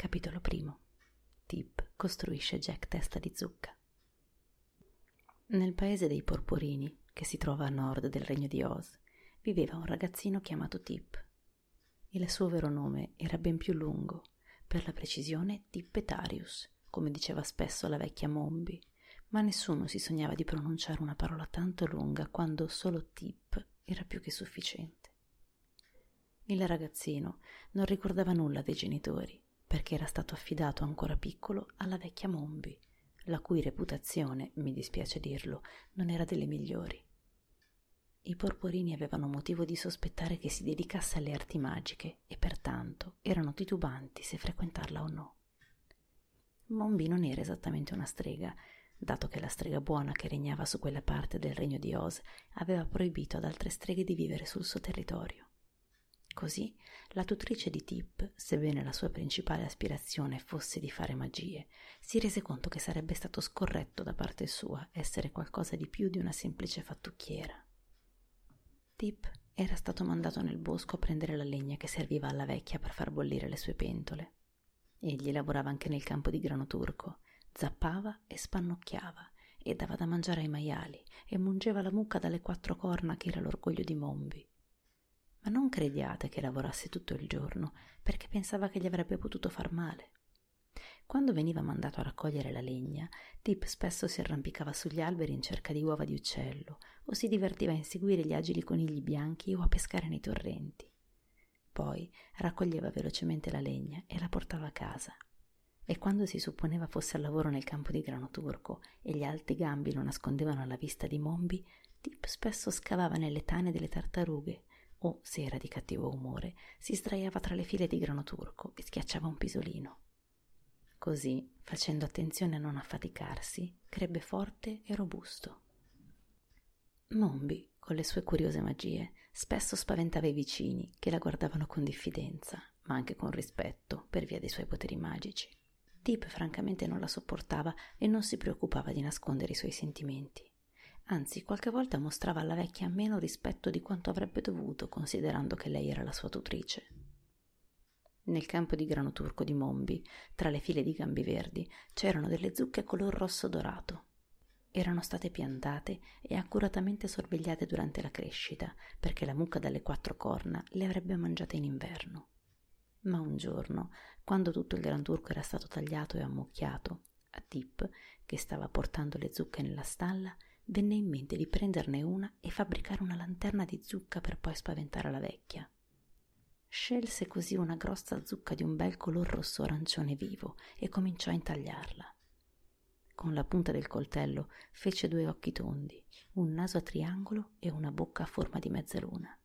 Capitolo primo. Tip costruisce Jack testa di zucca. Nel paese dei Porporini, che si trova a nord del regno di Oz, viveva un ragazzino chiamato Tip. Il suo vero nome era ben più lungo, per la precisione Tippetarius, come diceva spesso la vecchia Mombi, ma nessuno si sognava di pronunciare una parola tanto lunga quando solo Tip era più che sufficiente. Il ragazzino non ricordava nulla dei genitori, perché era stato affidato ancora piccolo alla vecchia Mombi, la cui reputazione, mi dispiace dirlo, non era delle migliori. I porporini avevano motivo di sospettare che si dedicasse alle arti magiche e pertanto erano titubanti se frequentarla o no. Mombi non era esattamente una strega, dato che la strega buona che regnava su quella parte del regno di Oz aveva proibito ad altre streghe di vivere sul suo territorio. Così la tutrice di Tip, sebbene la sua principale aspirazione fosse di fare magie, si rese conto che sarebbe stato scorretto da parte sua essere qualcosa di più di una semplice fattucchiera. Tip era stato mandato nel bosco a prendere la legna che serviva alla vecchia per far bollire le sue pentole. Egli lavorava anche nel campo di grano turco, zappava e spannocchiava, e dava da mangiare ai maiali, e mungeva la mucca dalle quattro corna che era l'orgoglio di Mombi ma non crediate che lavorasse tutto il giorno, perché pensava che gli avrebbe potuto far male. Quando veniva mandato a raccogliere la legna, Tip spesso si arrampicava sugli alberi in cerca di uova di uccello, o si divertiva a inseguire gli agili conigli bianchi o a pescare nei torrenti. Poi raccoglieva velocemente la legna e la portava a casa. E quando si supponeva fosse al lavoro nel campo di grano turco e gli alti gambi lo nascondevano alla vista di Mombi, Tip spesso scavava nelle tane delle tartarughe o, se era di cattivo umore, si sdraiava tra le file di grano turco e schiacciava un pisolino. Così, facendo attenzione a non affaticarsi, crebbe forte e robusto. Mombi, con le sue curiose magie, spesso spaventava i vicini che la guardavano con diffidenza, ma anche con rispetto per via dei suoi poteri magici. Tip francamente non la sopportava e non si preoccupava di nascondere i suoi sentimenti anzi qualche volta mostrava alla vecchia meno rispetto di quanto avrebbe dovuto, considerando che lei era la sua tutrice. Nel campo di grano turco di Mombi, tra le file di gambi verdi, c'erano delle zucche color rosso dorato. Erano state piantate e accuratamente sorvegliate durante la crescita, perché la mucca dalle quattro corna le avrebbe mangiate in inverno. Ma un giorno, quando tutto il gran turco era stato tagliato e ammucchiato, a Tip, che stava portando le zucche nella stalla, venne in mente di prenderne una e fabbricare una lanterna di zucca per poi spaventare la vecchia. Scelse così una grossa zucca di un bel color rosso arancione vivo e cominciò a intagliarla. Con la punta del coltello fece due occhi tondi, un naso a triangolo e una bocca a forma di mezzaluna.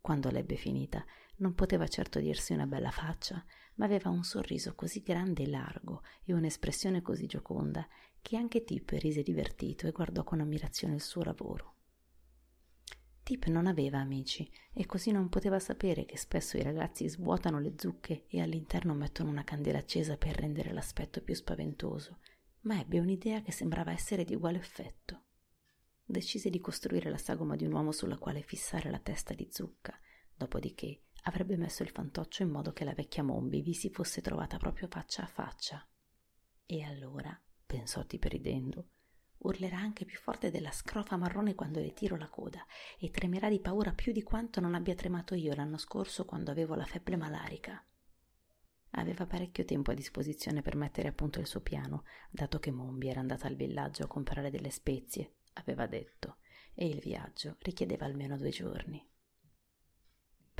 Quando l'ebbe finita, non poteva certo dirsi una bella faccia, ma aveva un sorriso così grande e largo e un'espressione così gioconda che anche Tip rise divertito e guardò con ammirazione il suo lavoro. Tip non aveva amici e così non poteva sapere che spesso i ragazzi svuotano le zucche e all'interno mettono una candela accesa per rendere l'aspetto più spaventoso, ma ebbe un'idea che sembrava essere di uguale effetto. Decise di costruire la sagoma di un uomo sulla quale fissare la testa di zucca, dopodiché avrebbe messo il fantoccio in modo che la vecchia Mombi vi si fosse trovata proprio faccia a faccia. E allora pensò Tipe ridendo. Urlerà anche più forte della scrofa marrone quando le tiro la coda e tremerà di paura più di quanto non abbia tremato io l'anno scorso quando avevo la febbre malarica. Aveva parecchio tempo a disposizione per mettere a punto il suo piano, dato che Mombi era andata al villaggio a comprare delle spezie, aveva detto, e il viaggio richiedeva almeno due giorni.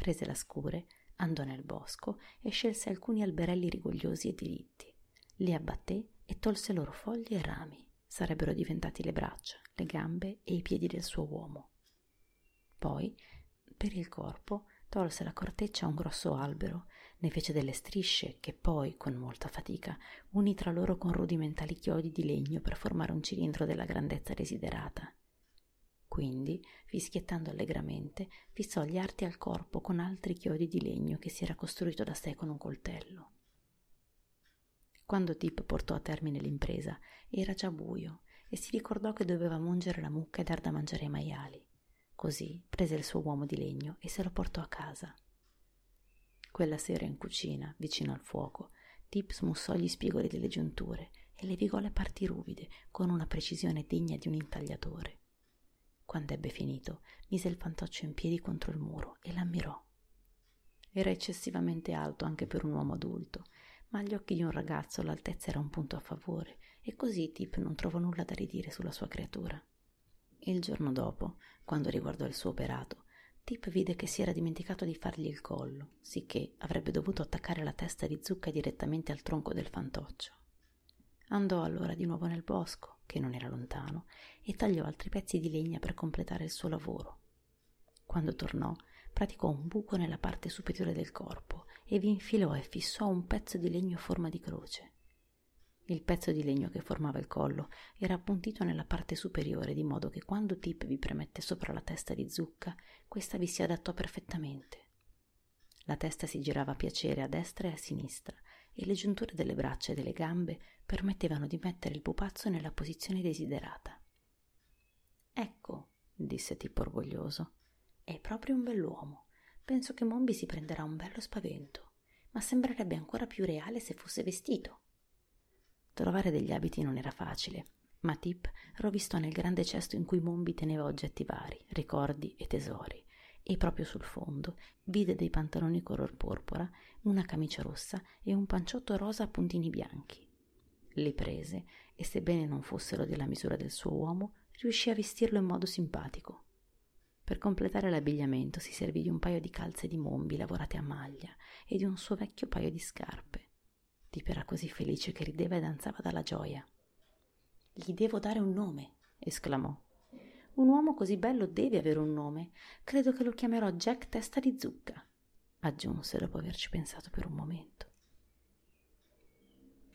Prese la scure, andò nel bosco e scelse alcuni alberelli rigogliosi e diritti. Li abbatté e tolse loro foglie e rami. Sarebbero diventati le braccia, le gambe e i piedi del suo uomo. Poi per il corpo, tolse la corteccia a un grosso albero, ne fece delle strisce che poi, con molta fatica, unì tra loro con rudimentali chiodi di legno per formare un cilindro della grandezza desiderata. Quindi, fischiettando allegramente, fissò gli arti al corpo con altri chiodi di legno che si era costruito da sé con un coltello. Quando Tip portò a termine l'impresa, era già buio e si ricordò che doveva mungere la mucca e dar da mangiare ai maiali. Così prese il suo uomo di legno e se lo portò a casa. Quella sera in cucina, vicino al fuoco, Tip smussò gli spigoli delle giunture e levigò le parti ruvide con una precisione degna di un intagliatore. Quando ebbe finito, mise il fantoccio in piedi contro il muro e l'ammirò. Era eccessivamente alto anche per un uomo adulto, ma agli occhi di un ragazzo l'altezza era un punto a favore e così Tip non trovò nulla da ridire sulla sua creatura. Il giorno dopo, quando riguardò il suo operato, Tip vide che si era dimenticato di fargli il collo, sicché avrebbe dovuto attaccare la testa di zucca direttamente al tronco del fantoccio. Andò allora di nuovo nel bosco, che non era lontano, e tagliò altri pezzi di legna per completare il suo lavoro. Quando tornò, praticò un buco nella parte superiore del corpo e vi infilò e fissò un pezzo di legno a forma di croce. Il pezzo di legno che formava il collo era appuntito nella parte superiore, di modo che quando Tip vi premette sopra la testa di zucca, questa vi si adattò perfettamente. La testa si girava a piacere a destra e a sinistra, e le giunture delle braccia e delle gambe permettevano di mettere il pupazzo nella posizione desiderata. Ecco, disse Tip orgoglioso, è proprio un bell'uomo. Penso che Mombi si prenderà un bello spavento, ma sembrerebbe ancora più reale se fosse vestito. Trovare degli abiti non era facile, ma Tip rovistò nel grande cesto in cui Mombi teneva oggetti vari, ricordi e tesori, e proprio sul fondo vide dei pantaloni color porpora, una camicia rossa e un panciotto rosa a puntini bianchi. Li prese e, sebbene non fossero della misura del suo uomo, riuscì a vestirlo in modo simpatico. Per completare l'abbigliamento si servì di un paio di calze di mombi lavorate a maglia e di un suo vecchio paio di scarpe. Tip era così felice che rideva e danzava dalla gioia. Gli devo dare un nome, esclamò. Un uomo così bello deve avere un nome. Credo che lo chiamerò Jack Testa di Zucca, aggiunse dopo averci pensato per un momento.